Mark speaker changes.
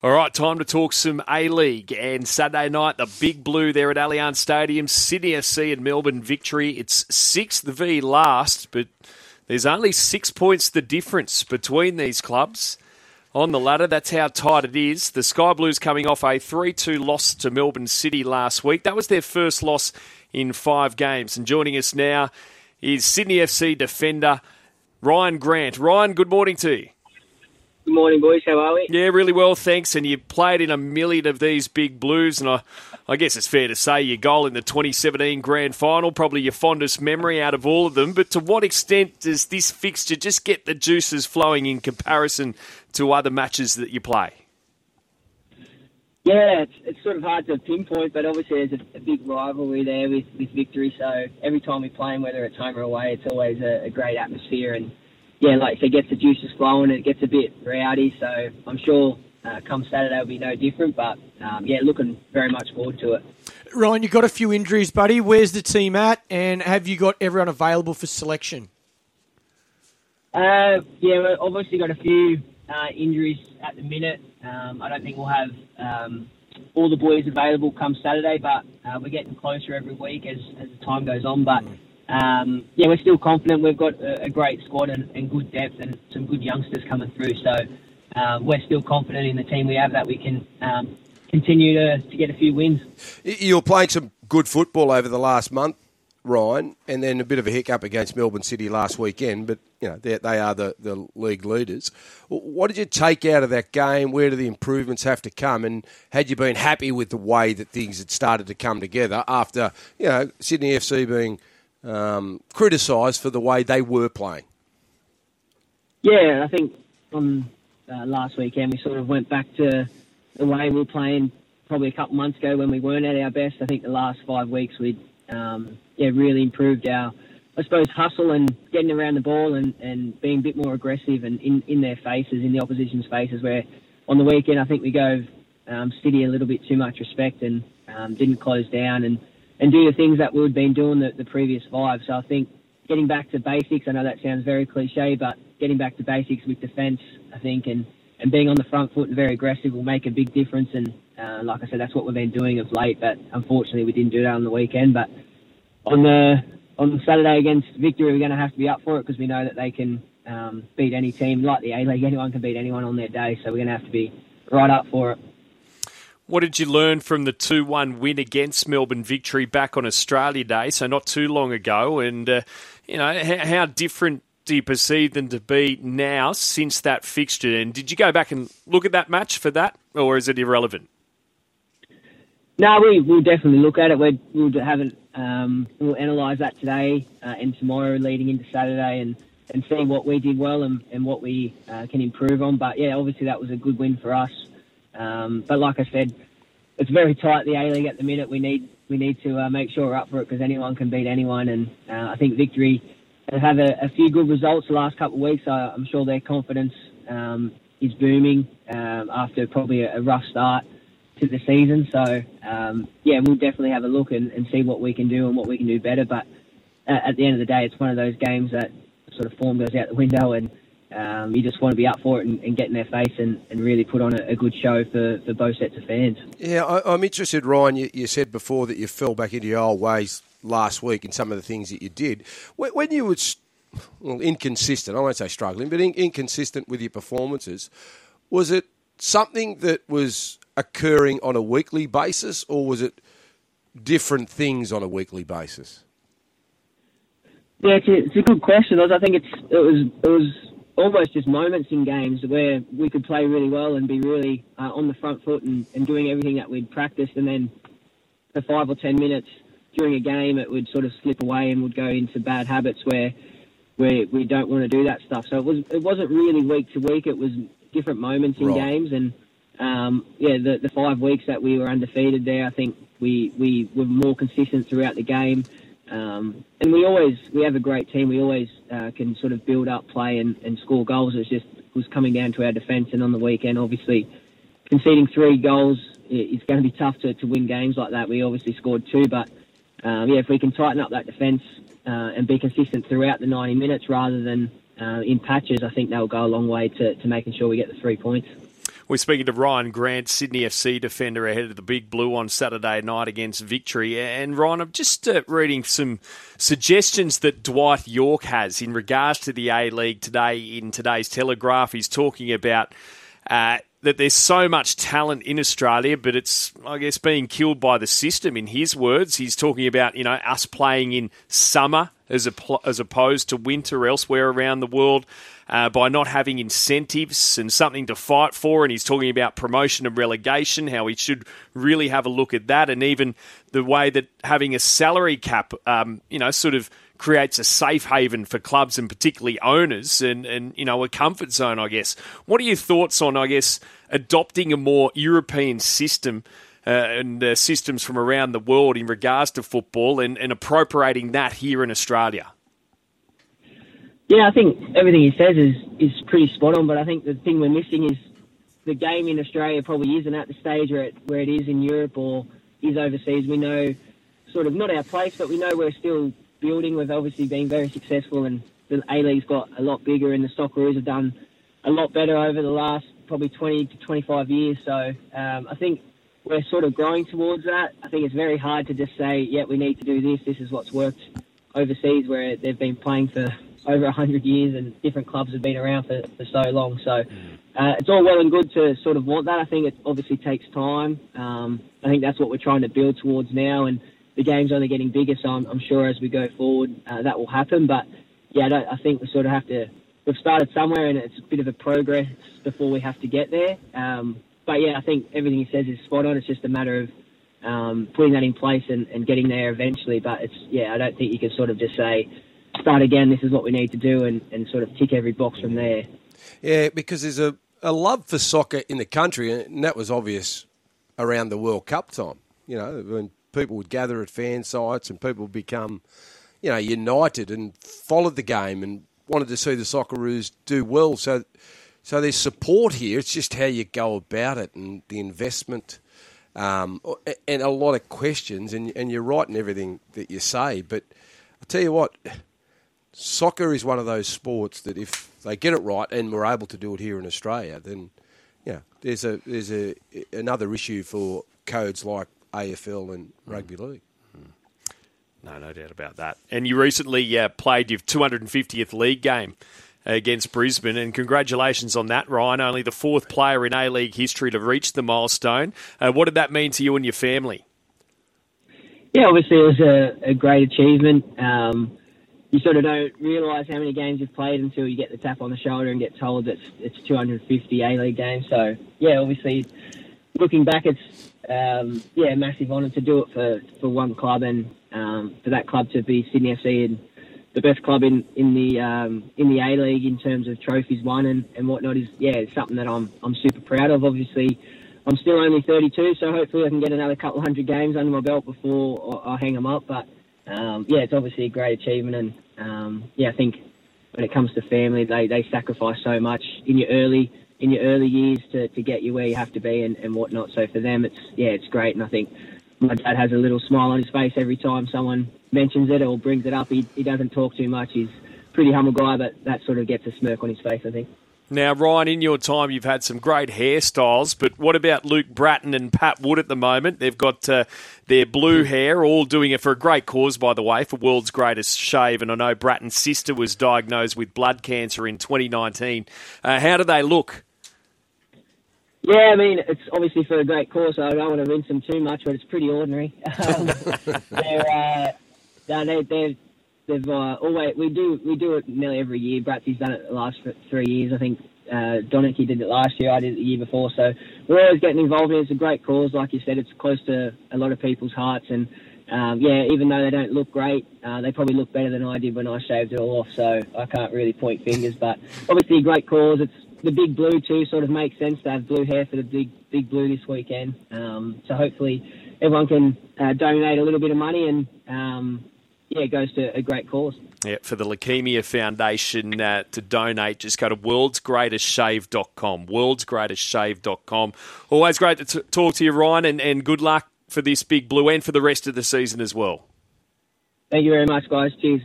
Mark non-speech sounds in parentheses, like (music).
Speaker 1: All right, time to talk some A League. And Saturday night, the Big Blue there at Allianz Stadium, Sydney FC and Melbourne victory. It's sixth v last, but there's only six points the difference between these clubs on the ladder. That's how tight it is. The Sky Blues coming off a 3 2 loss to Melbourne City last week. That was their first loss in five games. And joining us now is Sydney FC defender Rhyan Grant. Rhyan, good morning to you.
Speaker 2: Good morning, boys. How are we?
Speaker 1: Yeah, really well, thanks. And you played in a million of these big blues, and I, I guess it's fair to say your goal in the 2017 Grand Final, probably your fondest memory out of all of them. But to what extent does this fixture just get the juices flowing in comparison to other matches that you play?
Speaker 2: Yeah, it's, it's sort of hard to pinpoint, but obviously there's a, a big rivalry there with, with victory. So every time we play them, whether it's home or away, it's always a, a great atmosphere and yeah, like it gets the juices flowing. It gets a bit rowdy, so I'm sure uh, come Saturday will be no different. But um, yeah, looking very much forward to it.
Speaker 3: Rhyan, you've got a few injuries, buddy. Where's the team at, and have you got everyone available for selection?
Speaker 2: Uh, yeah, we've obviously got a few uh, injuries at the minute. Um, I don't think we'll have um, all the boys available come Saturday, but uh, we're getting closer every week as, as the time goes on. But um, yeah, we're still confident. We've got a, great squad and, and, good depth and some good youngsters coming through. So um, we're still confident in the team we have that we can um, continue to, to get a few wins.
Speaker 4: You're playing some good football over the last month, Rhyan, and then a bit of a hiccup against Melbourne City last weekend. But you know they are the, the league leaders. What did you take out of that game? Where do the improvements have to come? And had you been happy with the way that things had started to come together after you know Sydney FC being um, criticised for the way they were playing.
Speaker 2: Yeah, I think on uh, last weekend we sort of went back to the way we were playing probably a couple months ago when we weren't at our best. I think the last five weeks we um, yeah really improved our I suppose hustle and getting around the ball and, and being a bit more aggressive and in, in their faces, in the opposition's faces. Where on the weekend I think we gave um, City a little bit too much respect and um, didn't close down and and do the things that we've been doing the, the previous five. So I think getting back to basics, I know that sounds very cliche, but getting back to basics with defence, I think, and, and being on the front foot and very aggressive will make a big difference. And uh, like I said, that's what we've been doing of late, but unfortunately we didn't do that on the weekend. But on the on Saturday against Victory, we're going to have to be up for it because we know that they can um, beat any team. Like the A League, anyone can beat anyone on their day, so we're going to have to be right up for it.
Speaker 1: What did you learn from the 2 1 win against Melbourne victory back on Australia Day, so not too long ago? And, uh, you know, how, different do you perceive them to be now since that fixture? And did you go back and look at that match for that, or is it irrelevant?
Speaker 2: No, we will definitely look at it. we will have it, um, we'll analyse that today uh, and tomorrow leading into Saturday and, and see what we did well and, and what we uh, can improve on. But yeah, obviously that was a good win for us. Um, but like I said, it's very tight the A League at the minute. We need we need to uh, make sure we're up for it because anyone can beat anyone, and uh, I think Victory have had a, a, few good results the last couple of weeks. I'm sure their confidence um, is booming um, after probably a, a, rough start to the season. So um, yeah, we'll definitely have a look and, and, see what we can do and what we can do better. But uh, at the end of the day, it's one of those games that sort of form goes out the window and um, you just want to be up for it and, and get in their face and, and really put on a, a, good show for, for both sets of fans.
Speaker 4: Yeah, I, am interested, Rhyan. You, you, said before that you fell back into your old ways last week in some of the things that you did. When, when you were well, inconsistent, I won't say struggling, but in, inconsistent with your performances, was it something that was occurring on a weekly basis or was it different things on a weekly basis?
Speaker 2: Yeah, it's a, it's a good question. I think it's it was it was almost just moments in games where we could play really well and be really uh, on the front foot and, and doing everything that we'd practiced, and then for five or ten minutes during a game, it would sort of slip away and would go into bad habits where where we don't want to do that stuff. So it was it wasn't really week to week. It was different moments in right. games, and um, yeah, the the five weeks that we were undefeated there, I think we we were more consistent throughout the game. Um, and we always we have a great team. We always uh, can sort of build up play and, and score goals. It's just was coming down to our defence. And on the weekend, obviously, conceding three goals, it's going to be tough to, to win games like that. We obviously scored two, but um, yeah, if we can tighten up that defence uh, and be consistent throughout the 90 minutes rather than uh, in patches, I think that will go a long way to, to making sure we get the three points.
Speaker 1: We're speaking to Rhyan Grant, Sydney FC defender, ahead of the Big Blue on Saturday night against Victory. And Rhyan, I'm just uh, reading some suggestions that Dwight Yorke has in regards to the A League today in today's Telegraph. He's talking about. Uh, that there's so much talent in Australia, but it's, I guess, being killed by the system. In his words, he's talking about you know us playing in summer as a, as opposed to winter elsewhere around the world. Uh, by not having incentives and something to fight for. And he's talking about promotion and relegation, how we should really have a look at that, and even the way that having a salary cap, um, you know, sort of creates a safe haven for clubs and particularly owners and, and you know a comfort zone I guess. What are your thoughts on I guess adopting a more European system uh, and uh, systems from around the world in regards to football and, and appropriating that here in Australia?
Speaker 2: Yeah I think everything he says is is pretty spot on but I think the thing we're missing is the game in Australia probably isn't at the stage where it, where it is in Europe or is overseas. We know sort of not our place but we know we're still building. We've obviously been very successful, and the A League's got a lot bigger, and the Socceroos have done a lot better over the last probably 20 to 25 years. So um, I think we're sort of growing towards that. I think it's very hard to just say, yeah, we need to do this. This is what's worked overseas, where they've been playing for over 100 years, and different clubs have been around for, for so long. So. Uh, it's all well and good to sort of want that. I think it obviously takes time. Um, I think that's what we're trying to build towards now, and the game's only getting bigger, so I'm, I'm sure as we go forward uh, that will happen. But yeah, I, I, think we sort of have to. We've started somewhere, and it's a bit of a progress before we have to get there. Um, but yeah, I think everything he says is spot on. It's just a matter of um, putting that in place and, and getting there eventually. But it's yeah, I don't think you can sort of just say start again. This is what we need to do, and, and sort of tick every box from there.
Speaker 4: Yeah, because there's a, a love for soccer in the country, and that was obvious around the World Cup time. You know, when people would gather at fan sites and people would become, you know, united and followed the game and wanted to see the Socceroos do well. So, so there's support here. It's just how you go about it and the investment. Um, and a lot of questions, and, and you're right in everything that you say. But I'll tell you what, soccer is one of those sports that if they get it right, and we're able to do it here in Australia, then know, there's a there's a another issue for codes like AFL and mm. rugby league.
Speaker 1: Mm. No, no doubt about that. And you recently uh, played your 250th league game against Brisbane, and congratulations on that, Rhyan. Only the fourth player in A League history to reach the milestone. Uh, what did that mean to you and your family?
Speaker 2: Yeah, obviously it was a, a great achievement. Um, you sort of don't realise how many games you've played until you get the tap on the shoulder and get told that it's, it's 250 A League games. So yeah, obviously looking back, it's um, yeah, massive honour to do it for, for one club and um, for that club to be Sydney FC and the best club in in the um, in the A League in terms of trophies won and, and whatnot is yeah it's something that I'm I'm super proud of. Obviously, I'm still only 32, so hopefully I can get another couple hundred games under my belt before I, I hang them up. But um, yeah, it's obviously a great achievement, and um, yeah, I think when it comes to family, they they sacrifice so much in your early in your early years to, to get you where you have to be and, and whatnot. So for them, it's yeah, it's great, and I think my dad has a little smile on his face every time someone mentions it or brings it up. He, he doesn't talk too much. He's a pretty humble guy, but that sort of gets a smirk on his face, I think.
Speaker 1: Now, Rhyan, in your time, you've had some great hairstyles, but what about Luke Brattan and Pat Wood at the moment? They've got uh, their blue hair, all doing it for a great cause, by the way, for World's Greatest Shave. And I know Brattan's sister was diagnosed with blood cancer in 2019. Uh, how do they look?
Speaker 2: Yeah, I mean, it's obviously for a great cause, so I don't want to rinse them too much, but it's pretty ordinary. (laughs) Um, they're, uh, they, they're, they've uh, always we do we do it nearly every year. Bratsy's done it the last three years. I think uh, Donicky did it last year. I did it the year before. So we're always getting involved in it. It's a great cause, like you said. It's close to a lot of people's hearts, and um, yeah, even though they don't look great, uh, they probably look better than I did when I shaved it all off. So I can't really point fingers, but obviously a great cause. It's the big blue too sort of makes sense to have blue hair for the big big blue this weekend. Um, so hopefully everyone can uh, donate a little bit of money and um, yeah, it goes to a great cause.
Speaker 1: Yeah, for the Leukemia Foundation uh, to donate, just go to worldsgreatestshave.com. Worldsgreatestshave.com. Always great to t- talk to you, Rhyan, and, and good luck for this big blue and for the rest of the season as well.
Speaker 2: Thank you very much, guys. Cheers.